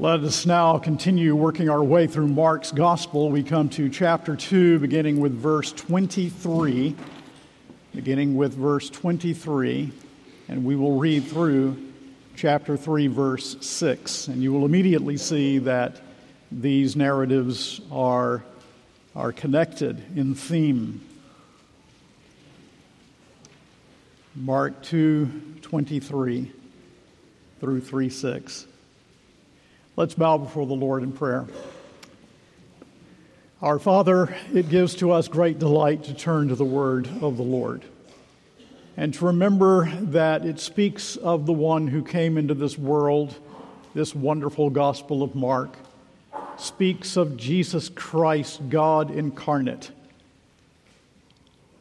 Let us now continue working our way through Mark's Gospel. We come to chapter 2, beginning with verse 23. Beginning with verse 23, and we will read through chapter 3, verse 6. And you will immediately see that these narratives are, are connected in theme. Mark 2, 23 through 3, 6. Let's bow before the Lord in prayer. Our Father, it gives to us great delight to turn to the word of the Lord and to remember that it speaks of the one who came into this world, this wonderful Gospel of Mark, speaks of Jesus Christ, God incarnate,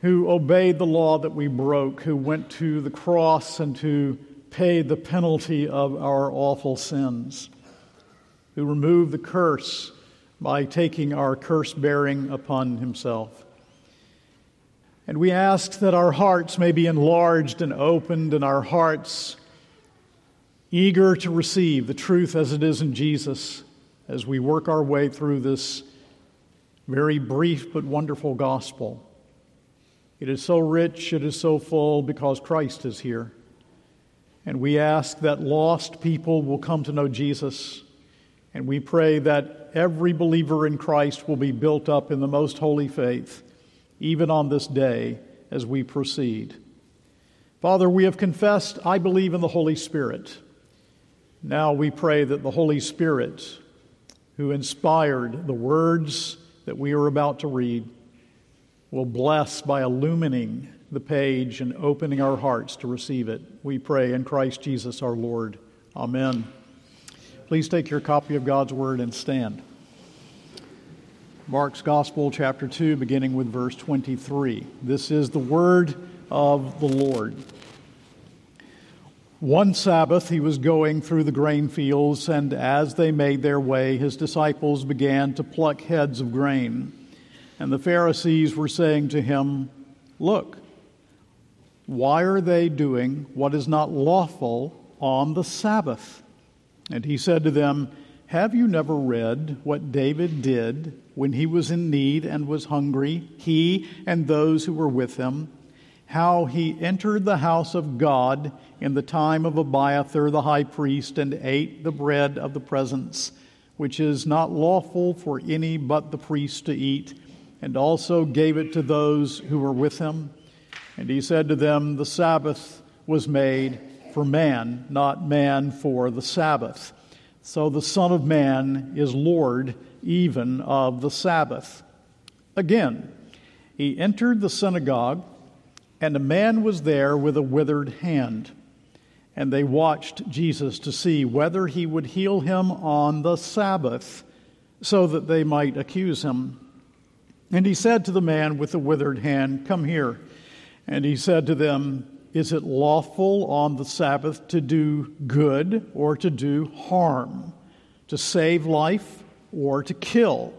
who obeyed the law that we broke, who went to the cross and to pay the penalty of our awful sins who removed the curse by taking our curse bearing upon himself. And we ask that our hearts may be enlarged and opened, and our hearts eager to receive the truth as it is in Jesus as we work our way through this very brief but wonderful gospel. It is so rich, it is so full because Christ is here. And we ask that lost people will come to know Jesus and we pray that every believer in Christ will be built up in the most holy faith, even on this day as we proceed. Father, we have confessed, I believe in the Holy Spirit. Now we pray that the Holy Spirit, who inspired the words that we are about to read, will bless by illumining the page and opening our hearts to receive it. We pray in Christ Jesus our Lord. Amen. Please take your copy of God's Word and stand. Mark's Gospel, chapter 2, beginning with verse 23. This is the Word of the Lord. One Sabbath he was going through the grain fields, and as they made their way, his disciples began to pluck heads of grain. And the Pharisees were saying to him, Look, why are they doing what is not lawful on the Sabbath? And he said to them, Have you never read what David did when he was in need and was hungry, he and those who were with him? How he entered the house of God in the time of Abiathar the high priest and ate the bread of the presence, which is not lawful for any but the priest to eat, and also gave it to those who were with him. And he said to them, The Sabbath was made for man, not man for the Sabbath. So the Son of Man is Lord even of the Sabbath. Again, he entered the synagogue, and a man was there with a withered hand. And they watched Jesus to see whether he would heal him on the Sabbath, so that they might accuse him. And he said to the man with the withered hand, Come here. And he said to them, is it lawful on the Sabbath to do good or to do harm, to save life or to kill?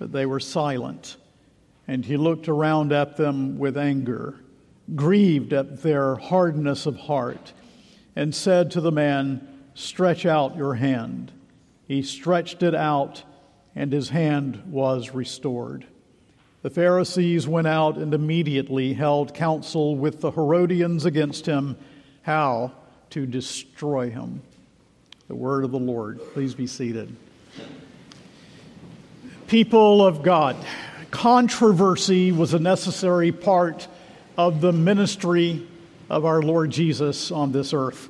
But they were silent. And he looked around at them with anger, grieved at their hardness of heart, and said to the man, Stretch out your hand. He stretched it out, and his hand was restored. The Pharisees went out and immediately held counsel with the Herodians against him, how to destroy him. The word of the Lord. Please be seated. People of God, controversy was a necessary part of the ministry of our Lord Jesus on this earth.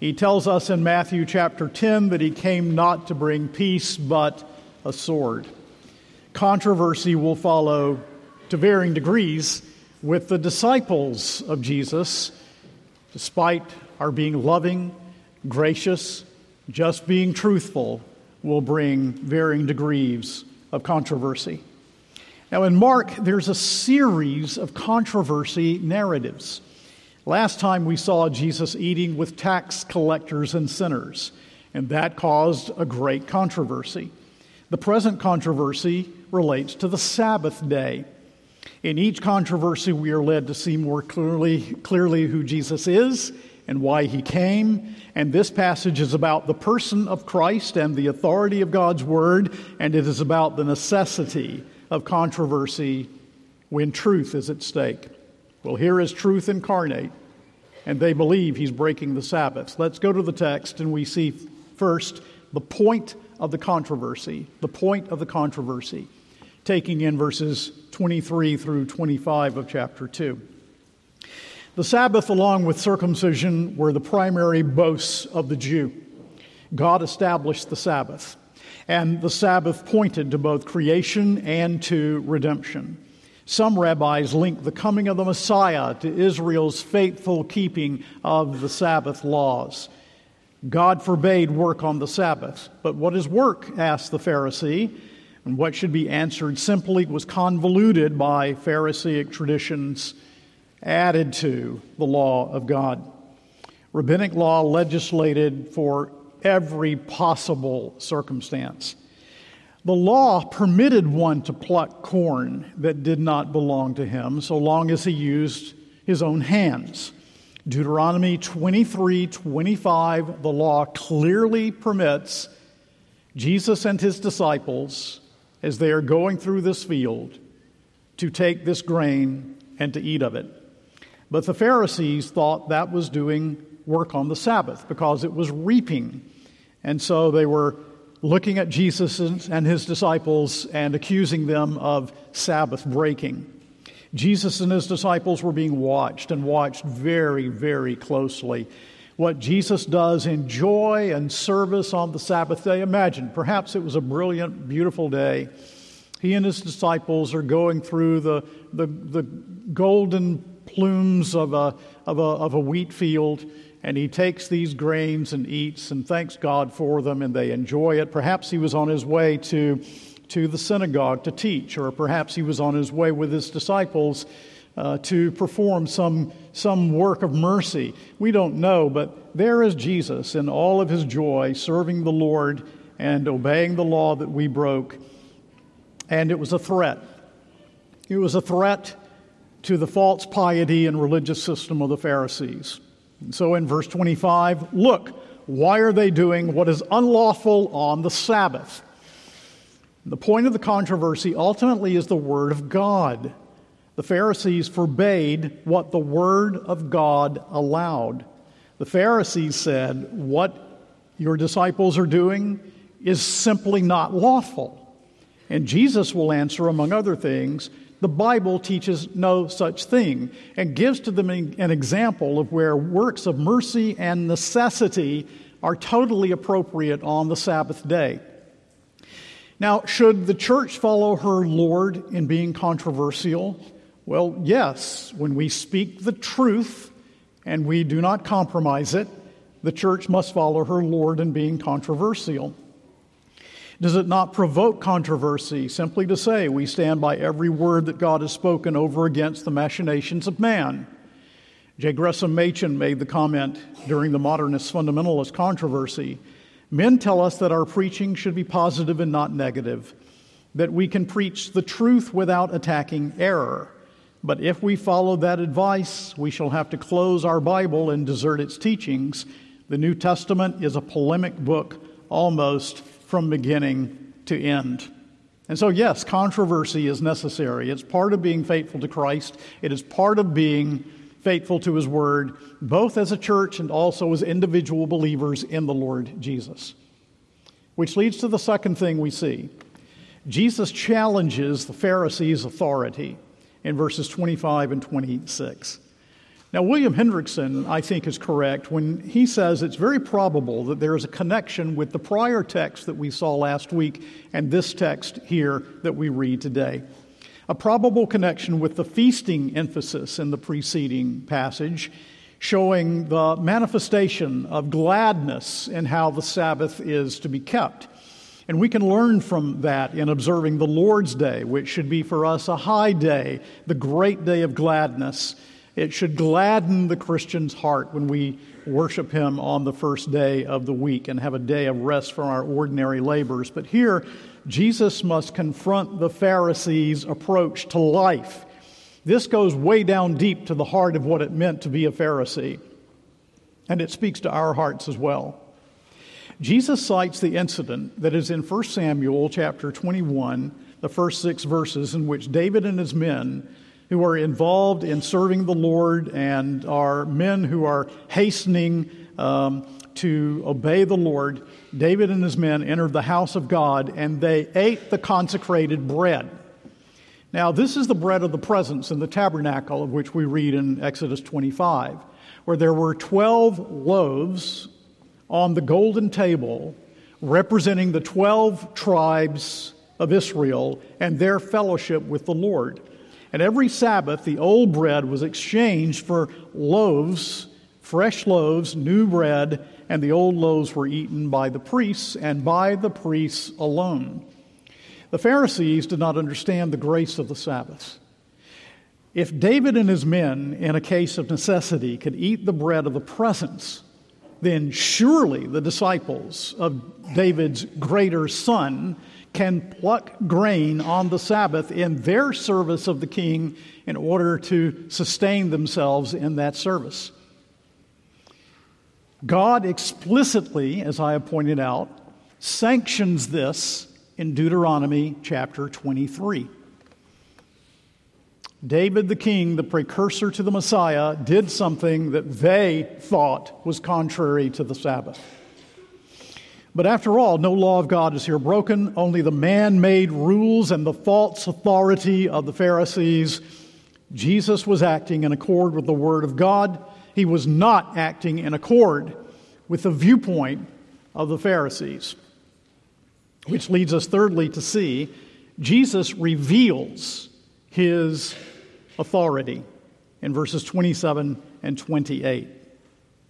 He tells us in Matthew chapter 10 that he came not to bring peace, but a sword controversy will follow to varying degrees with the disciples of Jesus, despite our being loving, gracious, just being truthful, will bring varying degrees of controversy. Now, in Mark, there's a series of controversy narratives. Last time we saw Jesus eating with tax collectors and sinners, and that caused a great controversy. The present controversy relates to the Sabbath day. In each controversy, we are led to see more clearly, clearly who Jesus is and why he came. And this passage is about the person of Christ and the authority of God's word, and it is about the necessity of controversy when truth is at stake. Well, here is truth incarnate, and they believe he's breaking the Sabbath. Let's go to the text, and we see first the point of the controversy. The point of the controversy, taking in verses 23 through 25 of chapter 2. The Sabbath, along with circumcision, were the primary boasts of the Jew. God established the Sabbath, and the Sabbath pointed to both creation and to redemption. Some rabbis link the coming of the Messiah to Israel's faithful keeping of the Sabbath laws. God forbade work on the Sabbath. But what is work? asked the Pharisee. And what should be answered simply was convoluted by Pharisaic traditions added to the law of God. Rabbinic law legislated for every possible circumstance. The law permitted one to pluck corn that did not belong to him so long as he used his own hands. Deuteronomy 23 25, the law clearly permits Jesus and his disciples, as they are going through this field, to take this grain and to eat of it. But the Pharisees thought that was doing work on the Sabbath because it was reaping. And so they were looking at Jesus and his disciples and accusing them of Sabbath breaking. Jesus and his disciples were being watched and watched very, very closely. What Jesus does in joy and service on the Sabbath day, imagine, perhaps it was a brilliant, beautiful day. He and his disciples are going through the, the, the golden plumes of a, of, a, of a wheat field, and he takes these grains and eats and thanks God for them, and they enjoy it. Perhaps he was on his way to, to the synagogue to teach, or perhaps he was on his way with his disciples uh, to perform some, some work of mercy. We don't know, but there is Jesus in all of his joy, serving the Lord and obeying the law that we broke. And it was a threat. It was a threat to the false piety and religious system of the Pharisees. And so in verse 25, look, why are they doing what is unlawful on the Sabbath? The point of the controversy ultimately is the Word of God. The Pharisees forbade what the Word of God allowed. The Pharisees said, What your disciples are doing is simply not lawful. And Jesus will answer, among other things, the Bible teaches no such thing and gives to them an example of where works of mercy and necessity are totally appropriate on the Sabbath day. Now, should the church follow her Lord in being controversial? Well, yes. When we speak the truth and we do not compromise it, the church must follow her Lord in being controversial. Does it not provoke controversy simply to say we stand by every word that God has spoken over against the machinations of man? J. Gresham Machen made the comment during the modernist fundamentalist controversy Men tell us that our preaching should be positive and not negative, that we can preach the truth without attacking error. But if we follow that advice, we shall have to close our Bible and desert its teachings. The New Testament is a polemic book almost from beginning to end. And so, yes, controversy is necessary. It's part of being faithful to Christ, it is part of being faithful to His Word, both as a church and also as individual believers in the Lord Jesus. Which leads to the second thing we see Jesus challenges the Pharisees' authority in verses 25 and 26. Now, William Hendriksen, I think, is correct when he says it's very probable that there is a connection with the prior text that we saw last week and this text here that we read today. A probable connection with the feasting emphasis in the preceding passage, showing the manifestation of gladness in how the Sabbath is to be kept. And we can learn from that in observing the Lord's Day, which should be for us a high day, the great day of gladness it should gladden the Christian's heart when we worship Him on the first day of the week and have a day of rest from our ordinary labors. But here, Jesus must confront the Pharisees' approach to life. This goes way down deep to the heart of what it meant to be a Pharisee. and it speaks to our hearts as well. Jesus cites the incident that is in 1 Samuel chapter 21, the first six verses, in which David and his men, who are involved in serving the Lord and are men who are hastening um, to obey the Lord, David and his men entered the house of God and they ate the consecrated bread. Now, this is the bread of the presence in the tabernacle of which we read in Exodus 25, where there were 12 loaves on the golden table representing the 12 tribes of Israel and their fellowship with the Lord. And every Sabbath, the old bread was exchanged for loaves, fresh loaves, new bread, and the old loaves were eaten by the priests and by the priests alone. The Pharisees did not understand the grace of the Sabbath. If David and his men, in a case of necessity, could eat the bread of the presence, then surely the disciples of David's greater son can pluck grain on the Sabbath in their service of the king in order to sustain themselves in that service. God explicitly, as I have pointed out, sanctions this in Deuteronomy chapter 23. David the king, the precursor to the Messiah, did something that they thought was contrary to the Sabbath. But after all, no law of God is here broken, only the man made rules and the false authority of the Pharisees. Jesus was acting in accord with the Word of God he was not acting in accord with the viewpoint of the Pharisees. Which leads us, thirdly, to see Jesus reveals his authority in verses 27 and 28.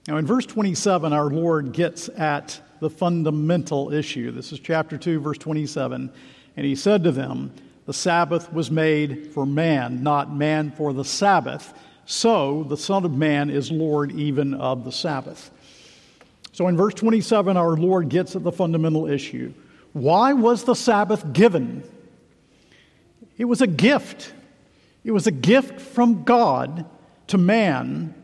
Now, in verse 27, our Lord gets at the fundamental issue. This is chapter 2, verse 27. And he said to them, The Sabbath was made for man, not man for the Sabbath. So the Son of Man is Lord even of the Sabbath. So in verse 27, our Lord gets at the fundamental issue. Why was the Sabbath given? It was a gift. It was a gift from God to man,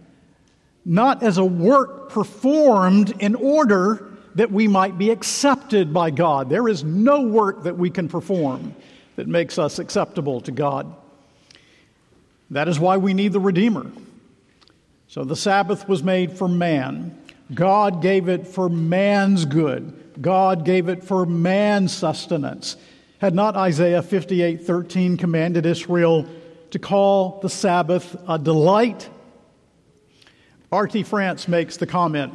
not as a work performed in order that we might be accepted by God. There is no work that we can perform that makes us acceptable to God. That is why we need the Redeemer. So the Sabbath was made for man. God gave it for man's good. God gave it for man's sustenance. Had not Isaiah 58:13 commanded Israel to call the Sabbath a delight? R.T. France makes the comment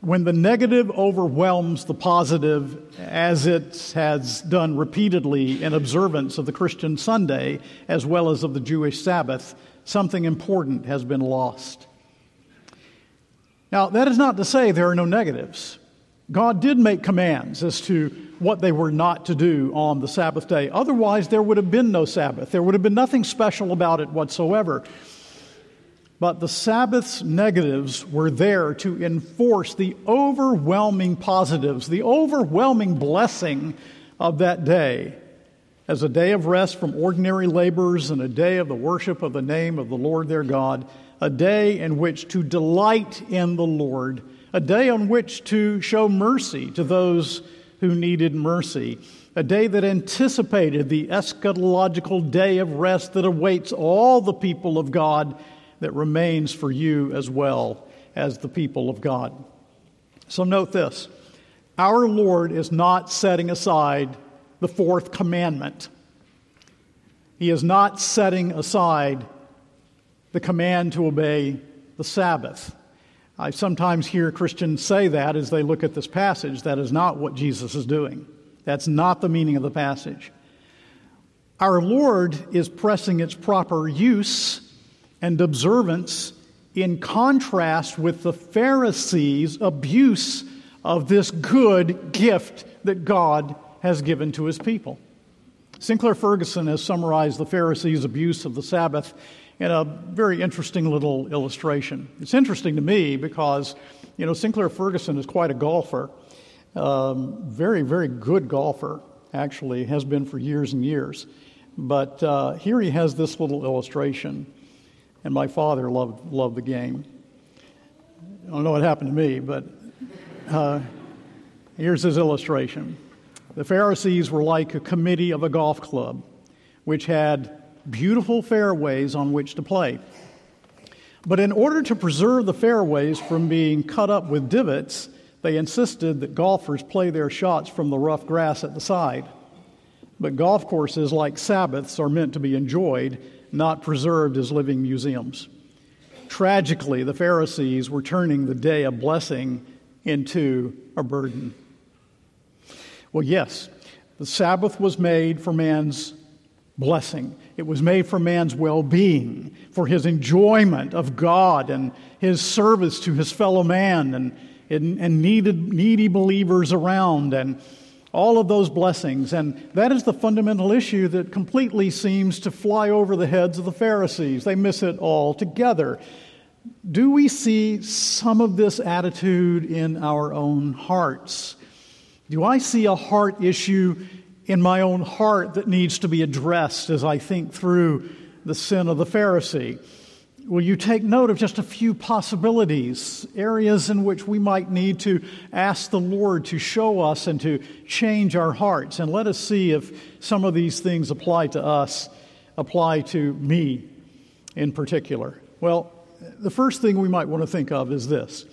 when the negative overwhelms the positive, as it has done repeatedly in observance of the Christian Sunday as well as of the Jewish Sabbath, something important has been lost. Now, that is not to say there are no negatives. God did make commands as to what they were not to do on the Sabbath day. Otherwise, there would have been no Sabbath. There would have been nothing special about it whatsoever. But the Sabbath's negatives were there to enforce the overwhelming positives, the overwhelming blessing of that day as a day of rest from ordinary labors and a day of the worship of the name of the Lord their God, a day in which to delight in the Lord, a day on which to show mercy to those who needed mercy, a day that anticipated the eschatological day of rest that awaits all the people of God that remains for you as well as the people of God. So note this our Lord is not setting aside the fourth commandment, He is not setting aside the command to obey the Sabbath. I sometimes hear Christians say that as they look at this passage. That is not what Jesus is doing. That's not the meaning of the passage. Our Lord is pressing its proper use and observance in contrast with the Pharisees' abuse of this good gift that God has given to his people. Sinclair Ferguson has summarized the Pharisees' abuse of the Sabbath in a very interesting little illustration. It's interesting to me because, you know, Sinclair Ferguson is quite a golfer, um, very, very good golfer, actually, has been for years and years. But uh, here he has this little illustration and my father loved, loved the game. I don't know what happened to me, but uh, here's his illustration. The Pharisees were like a committee of a golf club, which had beautiful fairways on which to play. But in order to preserve the fairways from being cut up with divots, they insisted that golfers play their shots from the rough grass at the side. But golf courses, like Sabbaths, are meant to be enjoyed, not preserved as living museums. Tragically, the Pharisees were turning the day of blessing into a burden. Well, yes, the Sabbath was made for man's blessing. It was made for man's well being, for his enjoyment of God and his service to his fellow man and, and, and needed, needy believers around and all of those blessings. And that is the fundamental issue that completely seems to fly over the heads of the Pharisees. They miss it all together. Do we see some of this attitude in our own hearts? Do I see a heart issue in my own heart that needs to be addressed as I think through the sin of the Pharisee? Will you take note of just a few possibilities, areas in which we might need to ask the Lord to show us and to change our hearts? And let us see if some of these things apply to us, apply to me in particular. Well, the first thing we might want to think of is this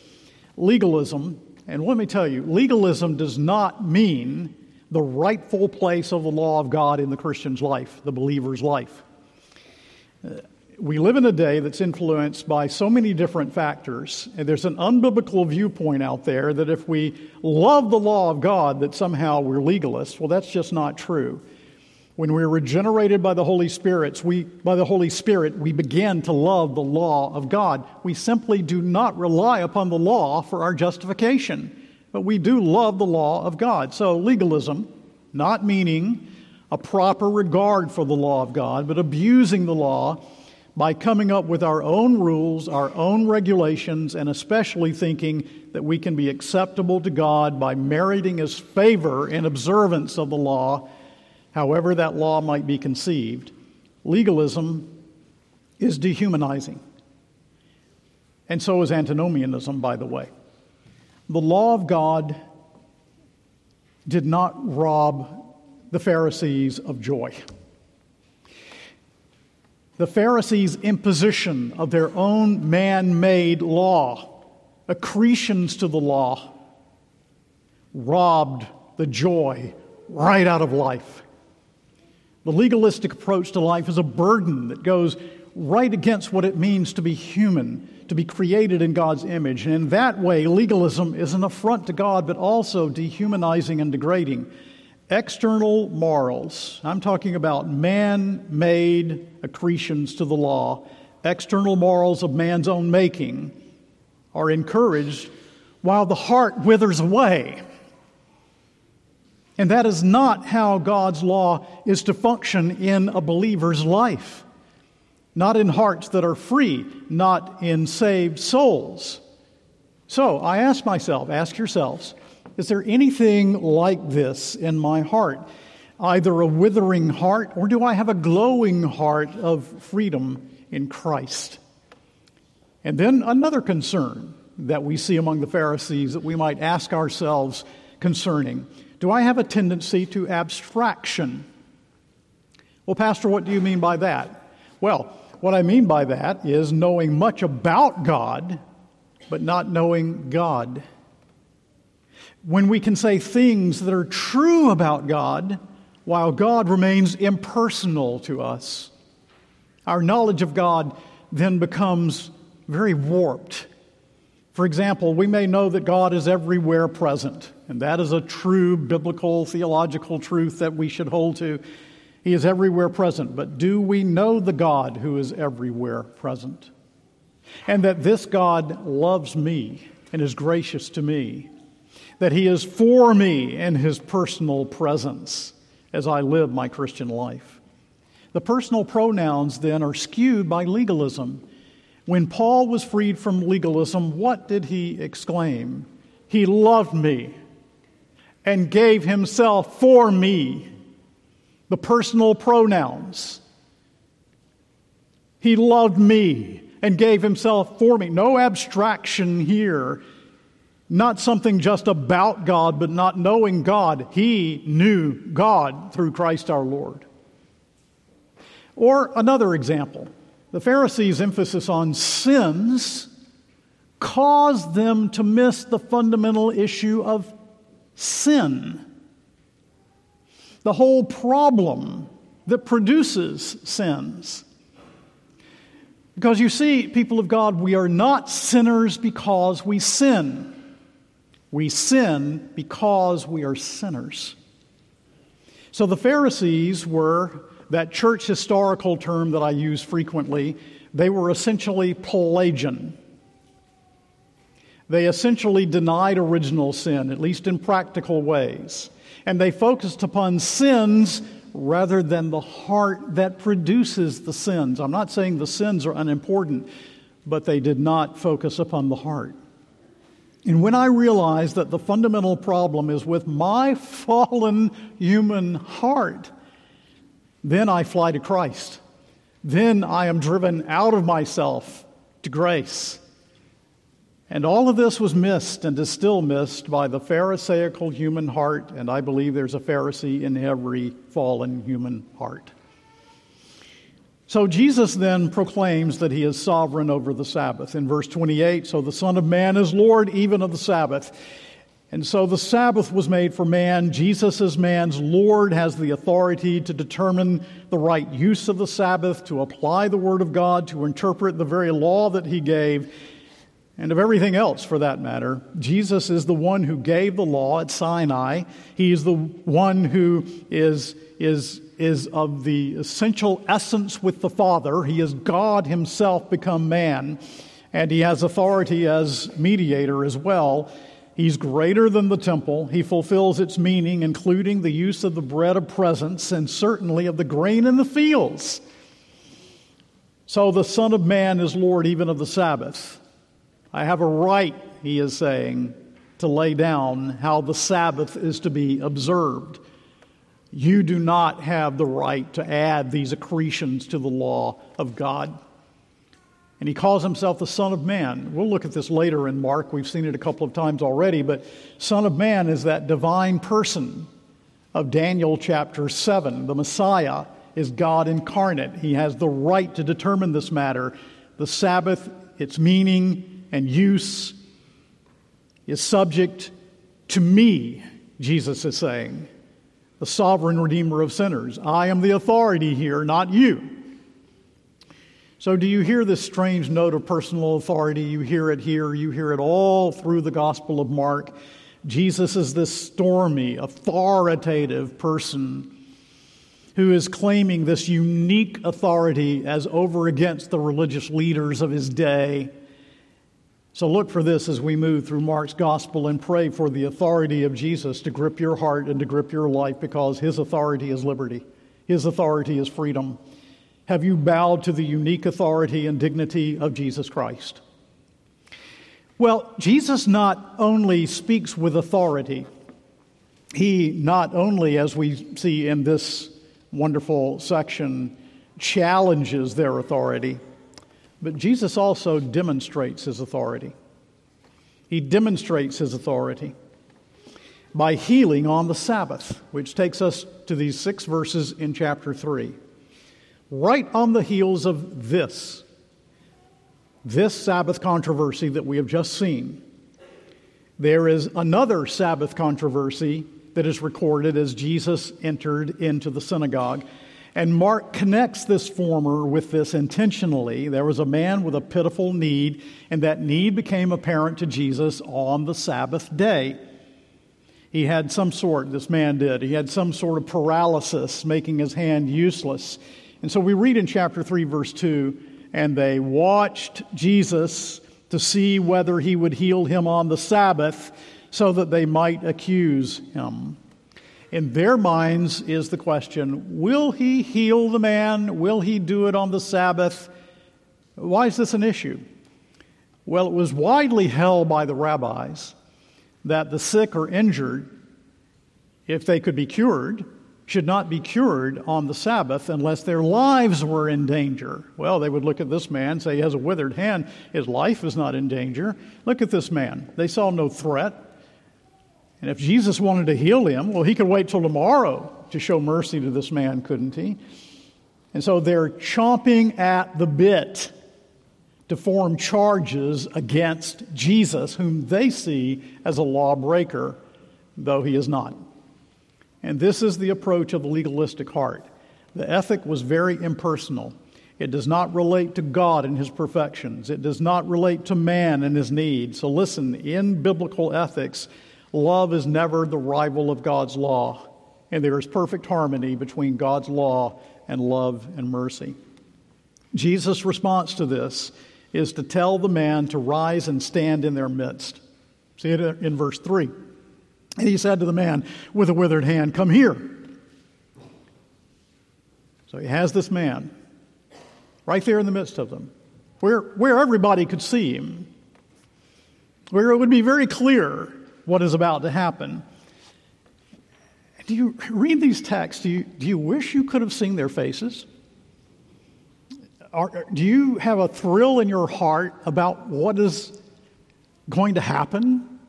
legalism and let me tell you, legalism does not mean the rightful place of the law of God in the Christian's life, the believer's life. Uh, we live in a day that's influenced by so many different factors, and there's an unbiblical viewpoint out there that if we love the law of God, that somehow we're legalists. Well, that's just not true. When we're regenerated by the Holy Spirit, we, by the Holy Spirit, we begin to love the law of God. We simply do not rely upon the law for our justification, but we do love the law of God. So legalism, not meaning a proper regard for the law of God, but abusing the law by coming up with our own rules, our own regulations, and especially thinking that we can be acceptable to God by meriting His favor in observance of the law however that law might be conceived, legalism is dehumanizing. And so is antinomianism, by the way. The law of God did not rob the Pharisees of joy. The Pharisees' imposition of their own man made law, accretions to the law, robbed the joy right out of life. The legalistic approach to life is a burden that goes right against what it means to be human, to be created in God's image. And in that way, legalism is an affront to God, but also dehumanizing and degrading. External morals, I'm talking about man made accretions to the law, external morals of man's own making, are encouraged while the heart withers away. And that is not how God's law is to function in a believer's life. Not in hearts that are free, not in saved souls. So I ask myself, ask yourselves, is there anything like this in my heart? Either a withering heart, or do I have a glowing heart of freedom in Christ? And then another concern that we see among the Pharisees that we might ask ourselves concerning do I have a tendency to abstraction? Well, Pastor, what do you mean by that? Well, what I mean by that is knowing much about God, but not knowing God. When we can say things that are true about God, while God remains impersonal to us, our knowledge of God then becomes very warped. For example, we may know that God is everywhere present. And that is a true biblical theological truth that we should hold to. He is everywhere present. But do we know the God who is everywhere present? And that this God loves me and is gracious to me. That he is for me in his personal presence as I live my Christian life. The personal pronouns then are skewed by legalism. When Paul was freed from legalism, what did he exclaim? He loved me and gave himself for me. The personal pronouns. He loved me and gave himself for me. No abstraction here. Not something just about God, but not knowing God. He knew God through Christ our Lord. Or another example the Pharisees' emphasis on sins caused them to miss the fundamental issue of sin. The whole problem that produces sins. Because you see, people of God, we are not sinners because we sin. We sin because we are sinners. So the Pharisees were that church historical term that I use frequently. They were essentially Pelagian. They essentially denied original sin, at least in practical ways. And they focused upon sins rather than the heart that produces the sins. I'm not saying the sins are unimportant, but they did not focus upon the heart. And when I realize that the fundamental problem is with my fallen human heart, then I fly to Christ. Then I am driven out of myself to grace. And all of this was missed and is still missed by the Pharisaical human heart, and I believe there's a Pharisee in every fallen human heart. So Jesus then proclaims that he is sovereign over the Sabbath. In verse 28, so the Son of Man is Lord even of the Sabbath. And so the Sabbath was made for man. Jesus, as man's Lord, has the authority to determine the right use of the Sabbath, to apply the Word of God, to interpret the very law that he gave and of everything else for that matter. Jesus is the one who gave the law at Sinai. He is the one who is, is, is of the essential essence with the Father. He is God Himself become man, and He has authority as mediator as well. He's greater than the temple. He fulfills its meaning, including the use of the bread of presence and certainly of the grain in the fields. So the Son of Man is Lord even of the Sabbath. I have a right, he is saying, to lay down how the Sabbath is to be observed. You do not have the right to add these accretions to the law of God. And he calls himself the Son of Man. We'll look at this later in Mark. We've seen it a couple of times already, but Son of Man is that divine person of Daniel chapter 7. The Messiah is God incarnate. He has the right to determine this matter. The Sabbath, its meaning, and use is subject to me, Jesus is saying, the sovereign redeemer of sinners. I am the authority here, not you. So, do you hear this strange note of personal authority? You hear it here, you hear it all through the Gospel of Mark. Jesus is this stormy, authoritative person who is claiming this unique authority as over against the religious leaders of his day. So look for this as we move through Mark's gospel and pray for the authority of Jesus to grip your heart and to grip your life because his authority is liberty, his authority is freedom. Have you bowed to the unique authority and dignity of Jesus Christ? Well, Jesus not only speaks with authority, he not only, as we see in this wonderful section, challenges their authority, but Jesus also demonstrates his authority. He demonstrates his authority by healing on the Sabbath, which takes us to these six verses in chapter 3. Right on the heels of this, this Sabbath controversy that we have just seen, there is another Sabbath controversy that is recorded as Jesus entered into the synagogue. And Mark connects this former with this intentionally. There was a man with a pitiful need, and that need became apparent to Jesus on the Sabbath day. He had some sort, this man did, he had some sort of paralysis, making his hand useless. And so we read in chapter 3, verse 2 and they watched Jesus to see whether he would heal him on the Sabbath so that they might accuse him in their minds is the question will he heal the man? Will he do it on the Sabbath? Why is this an issue? Well, it was widely held by the rabbis that the sick or injured, if they could be cured, should not be cured on the Sabbath unless their lives were in danger. Well, they would look at this man, say he has a withered hand, his life is not in danger. Look at this man. They saw no threat. And if Jesus wanted to heal him, well, he could wait till tomorrow to show mercy to this man, couldn't he? And so they're chomping at the bit to form charges against Jesus, whom they see as a lawbreaker, though he is not. And this is the approach of the legalistic heart. The ethic was very impersonal. It does not relate to God and his perfections. It does not relate to man and his needs. So listen, in biblical ethics, love is never the rival of God's law. And there is perfect harmony between God's law and love and mercy. Jesus' response to this is to tell the man to rise and stand in their midst. See it in verse 3. And he said to the man with a withered hand, Come here. So he has this man right there in the midst of them, where, where everybody could see him, where it would be very clear what is about to happen. Do you read these texts? Do you, do you wish you could have seen their faces? Are, do you have a thrill in your heart about what is going to happen?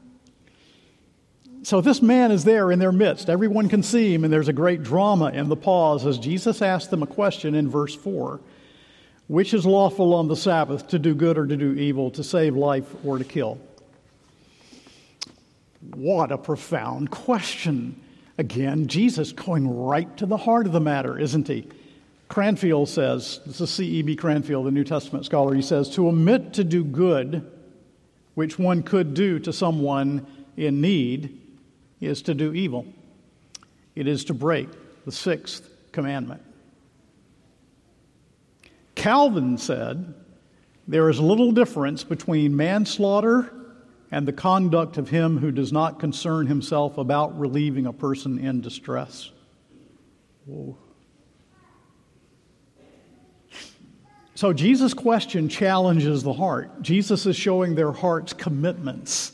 So this man is there in their midst. Everyone can see him, and there's a great drama in the pause as Jesus asks them a question in verse 4 Which is lawful on the Sabbath, to do good or to do evil, to save life or to kill? What a profound question. Again, Jesus going right to the heart of the matter, isn't he? Cranfield says, this is C.E.B. Cranfield, the New Testament scholar, he says, to omit to do good, which one could do to someone in need, is to do evil. It is to break the sixth commandment. Calvin said there is little difference between manslaughter and the conduct of him who does not concern himself about relieving a person in distress. Whoa. So Jesus' question challenges the heart. Jesus is showing their heart's commitments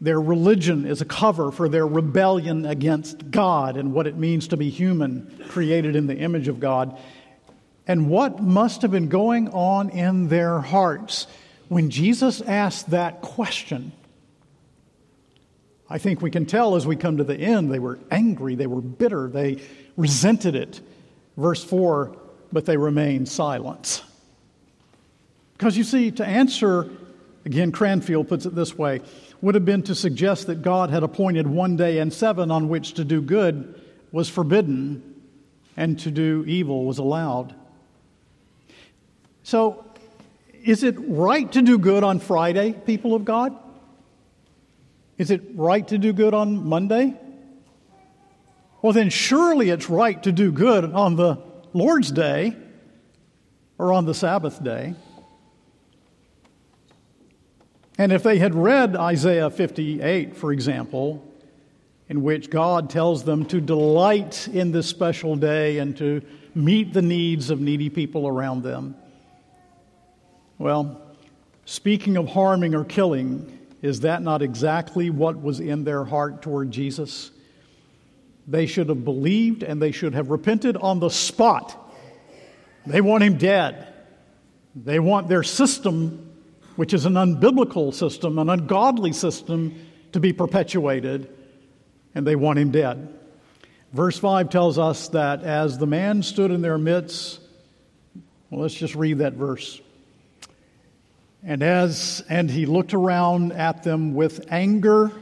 their religion is a cover for their rebellion against God and what it means to be human, created in the image of God. And what must have been going on in their hearts when Jesus asked that question? I think we can tell as we come to the end, they were angry, they were bitter, they resented it. Verse 4 but they remained silent. Because you see, to answer, again, Cranfield puts it this way would have been to suggest that God had appointed one day and seven on which to do good was forbidden and to do evil was allowed. So, is it right to do good on Friday, people of God? Is it right to do good on Monday? Well, then surely it's right to do good on the Lord's day or on the Sabbath day. And if they had read Isaiah 58, for example, in which God tells them to delight in this special day and to meet the needs of needy people around them, well, speaking of harming or killing, is that not exactly what was in their heart toward Jesus? They should have believed and they should have repented on the spot. They want him dead. They want their system which is an unbiblical system, an ungodly system to be perpetuated, and they want him dead. Verse 5 tells us that as the man stood in their midst, well, let's just read that verse. And as and he looked around at them with anger,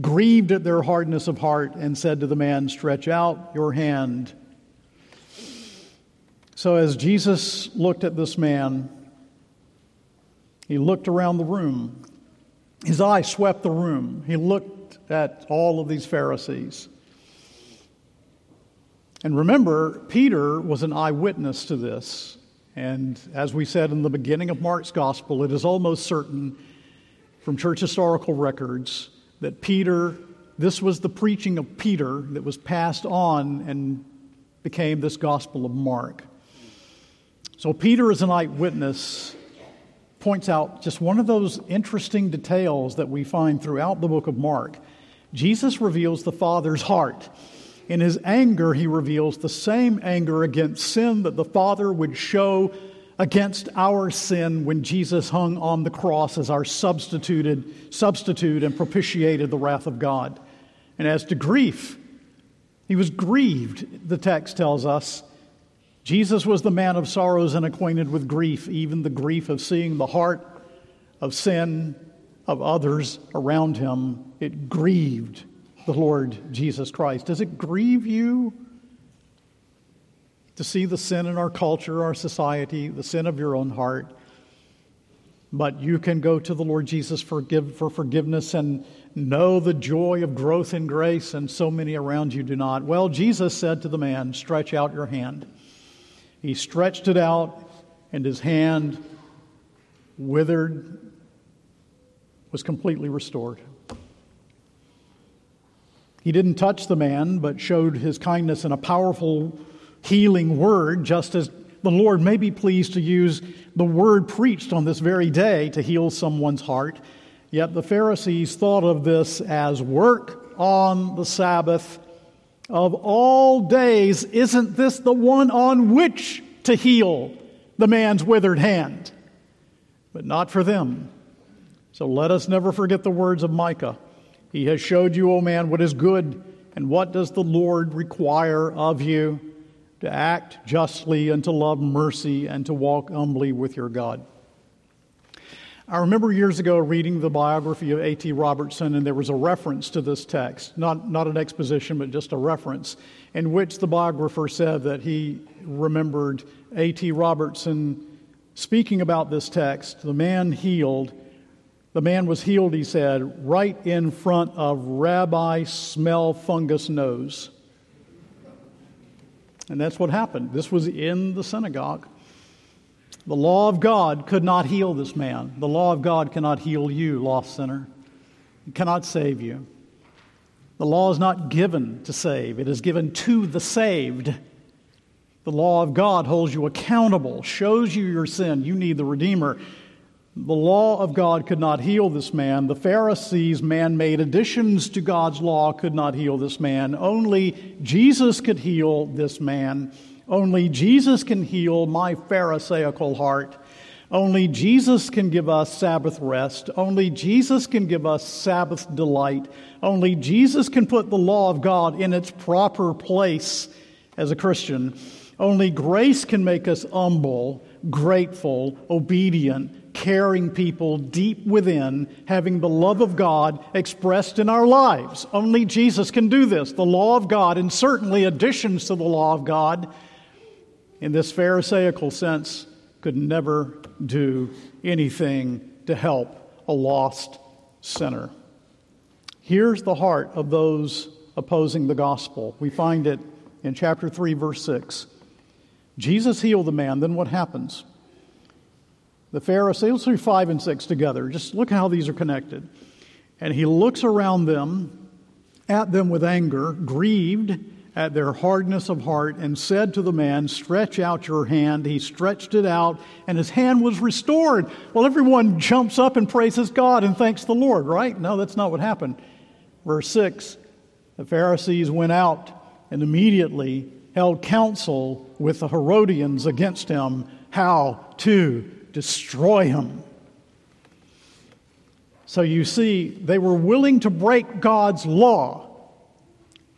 grieved at their hardness of heart, and said to the man, Stretch out your hand. So as Jesus looked at this man, he looked around the room. His eye swept the room. He looked at all of these Pharisees. And remember, Peter was an eyewitness to this. And as we said in the beginning of Mark's gospel, it is almost certain from church historical records that Peter, this was the preaching of Peter that was passed on and became this gospel of Mark. So Peter as an eyewitness points out just one of those interesting details that we find throughout the book of Mark. Jesus reveals the Father's heart. In his anger, he reveals the same anger against sin that the Father would show against our sin when Jesus hung on the cross as our substituted substitute and propitiated the wrath of God. And as to grief, he was grieved, the text tells us. Jesus was the man of sorrows and acquainted with grief, even the grief of seeing the heart of sin of others around him. It grieved the Lord Jesus Christ. Does it grieve you to see the sin in our culture, our society, the sin of your own heart. But you can go to the Lord Jesus forgive, for forgiveness and know the joy of growth in grace, and so many around you do not. Well, Jesus said to the man, Stretch out your hand. He stretched it out, and his hand withered, was completely restored. He didn't touch the man, but showed his kindness in a powerful healing word, just as the Lord may be pleased to use the word preached on this very day to heal someone's heart. Yet the Pharisees thought of this as work on the Sabbath. Of all days, isn't this the one on which to heal the man's withered hand? But not for them. So let us never forget the words of Micah. He has showed you, O man, what is good, and what does the Lord require of you? to act justly and to love mercy and to walk humbly with your God. I remember years ago reading the biography of A.T. Robertson, and there was a reference to this text, not, not an exposition, but just a reference, in which the biographer said that he remembered A.T. Robertson speaking about this text, the man healed. The man was healed, he said, right in front of Rabbi Smell Fungus Nose. And that's what happened. This was in the synagogue. The law of God could not heal this man. The law of God cannot heal you, lost sinner. It cannot save you. The law is not given to save, it is given to the saved. The law of God holds you accountable, shows you your sin. You need the Redeemer. The law of God could not heal this man. The Pharisees' man made additions to God's law could not heal this man. Only Jesus could heal this man. Only Jesus can heal my Pharisaical heart. Only Jesus can give us Sabbath rest. Only Jesus can give us Sabbath delight. Only Jesus can put the law of God in its proper place as a Christian. Only grace can make us humble, grateful, obedient, caring people deep within, having the love of God expressed in our lives. Only Jesus can do this. The law of God, and certainly additions to the law of God, in this Pharisaical sense, could never do anything to help a lost sinner. Here's the heart of those opposing the gospel. We find it in chapter 3, verse 6. Jesus healed the man, then what happens? The Pharisees, let's read 5 and 6 together. Just look how these are connected. And he looks around them, at them with anger, grieved at their hardness of heart, and said to the man, Stretch out your hand. He stretched it out, and his hand was restored. Well, everyone jumps up and praises God and thanks the Lord, right? No, that's not what happened. Verse 6 The Pharisees went out and immediately held counsel with the Herodians against him how to destroy him. So you see, they were willing to break God's law,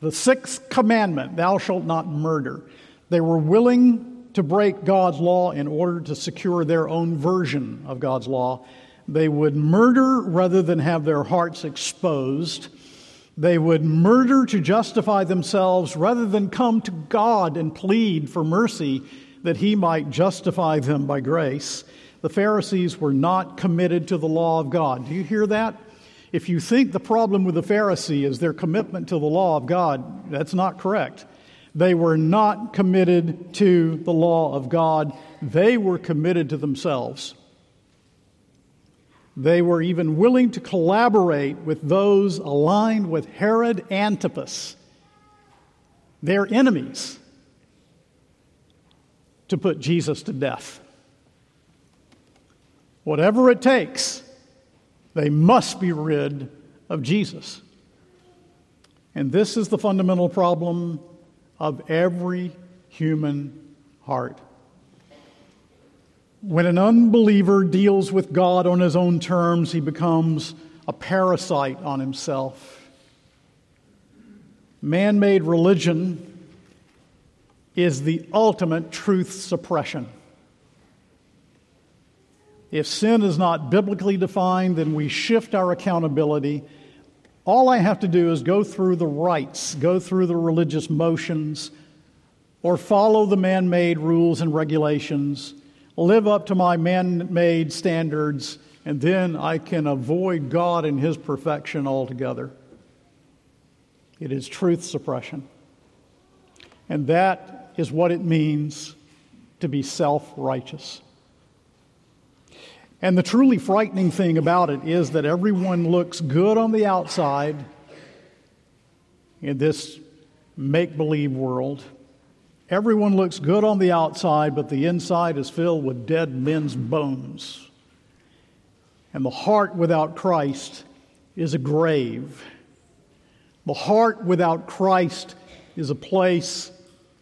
the sixth commandment, thou shalt not murder. They were willing to break God's law in order to secure their own version of God's law. They would murder rather than have their hearts exposed. They would murder to justify themselves rather than come to God and plead for mercy that He might justify them by grace the Pharisees were not committed to the law of God. Do you hear that? If you think the problem with the Pharisee is their commitment to the law of God, that's not correct. They were not committed to the law of God, they were committed to themselves. They were even willing to collaborate with those aligned with Herod Antipas, their enemies, to put Jesus to death. Whatever it takes, they must be rid of Jesus. And this is the fundamental problem of every human heart. When an unbeliever deals with God on his own terms, he becomes a parasite on himself. Man made religion is the ultimate truth suppression. If sin is not biblically defined, then we shift our accountability. All I have to do is go through the rites, go through the religious motions, or follow the man made rules and regulations, live up to my man made standards, and then I can avoid God and His perfection altogether. It is truth suppression. And that is what it means to be self righteous. And the truly frightening thing about it is that everyone looks good on the outside in this make believe world. Everyone looks good on the outside, but the inside is filled with dead men's bones. And the heart without Christ is a grave. The heart without Christ is a place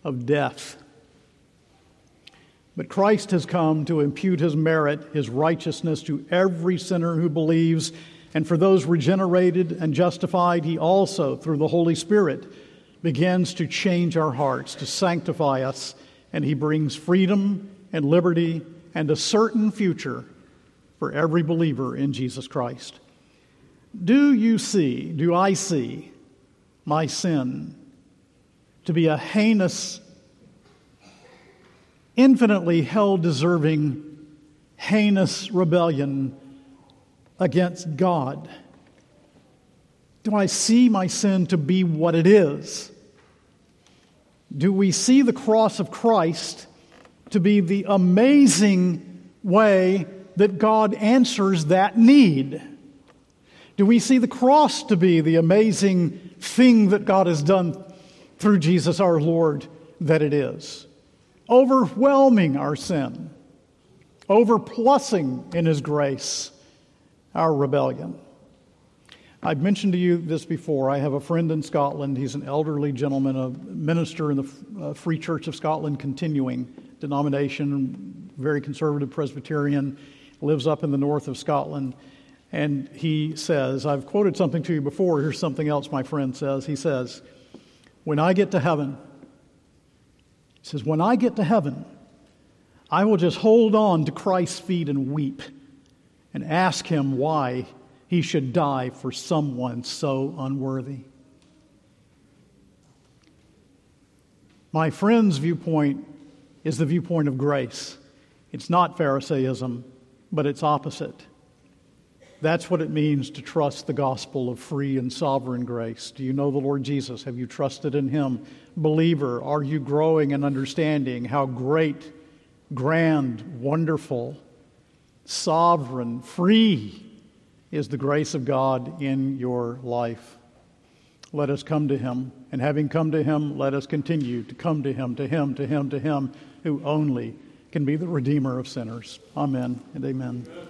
of death. But Christ has come to impute his merit, his righteousness to every sinner who believes. And for those regenerated and justified, he also, through the Holy Spirit, begins to change our hearts, to sanctify us, and he brings freedom and liberty and a certain future for every believer in Jesus Christ. Do you see, do I see my sin to be a heinous infinitely hell deserving, heinous rebellion against God? Do I see my sin to be what it is? Do we see the cross of Christ to be the amazing way that God answers that need? Do we see the cross to be the amazing thing that God has done through Jesus our Lord that it is? Overwhelming our sin, overplussing in His grace our rebellion. I've mentioned to you this before. I have a friend in Scotland. He's an elderly gentleman, a minister in the uh, Free Church of Scotland, continuing denomination, very conservative Presbyterian, lives up in the north of Scotland. And he says, I've quoted something to you before. Here's something else my friend says. He says, When I get to heaven, he says, When I get to heaven, I will just hold on to Christ's feet and weep and ask him why he should die for someone so unworthy. My friend's viewpoint is the viewpoint of grace. It's not Pharisaism, but it's opposite. That's what it means to trust the gospel of free and sovereign grace. Do you know the Lord Jesus? Have you trusted in him? Believer, are you growing in understanding how great, grand, wonderful, sovereign, free is the grace of God in your life? Let us come to him. And having come to him, let us continue to come to him, to him, to him, to him, who only can be the Redeemer of sinners. Amen and amen.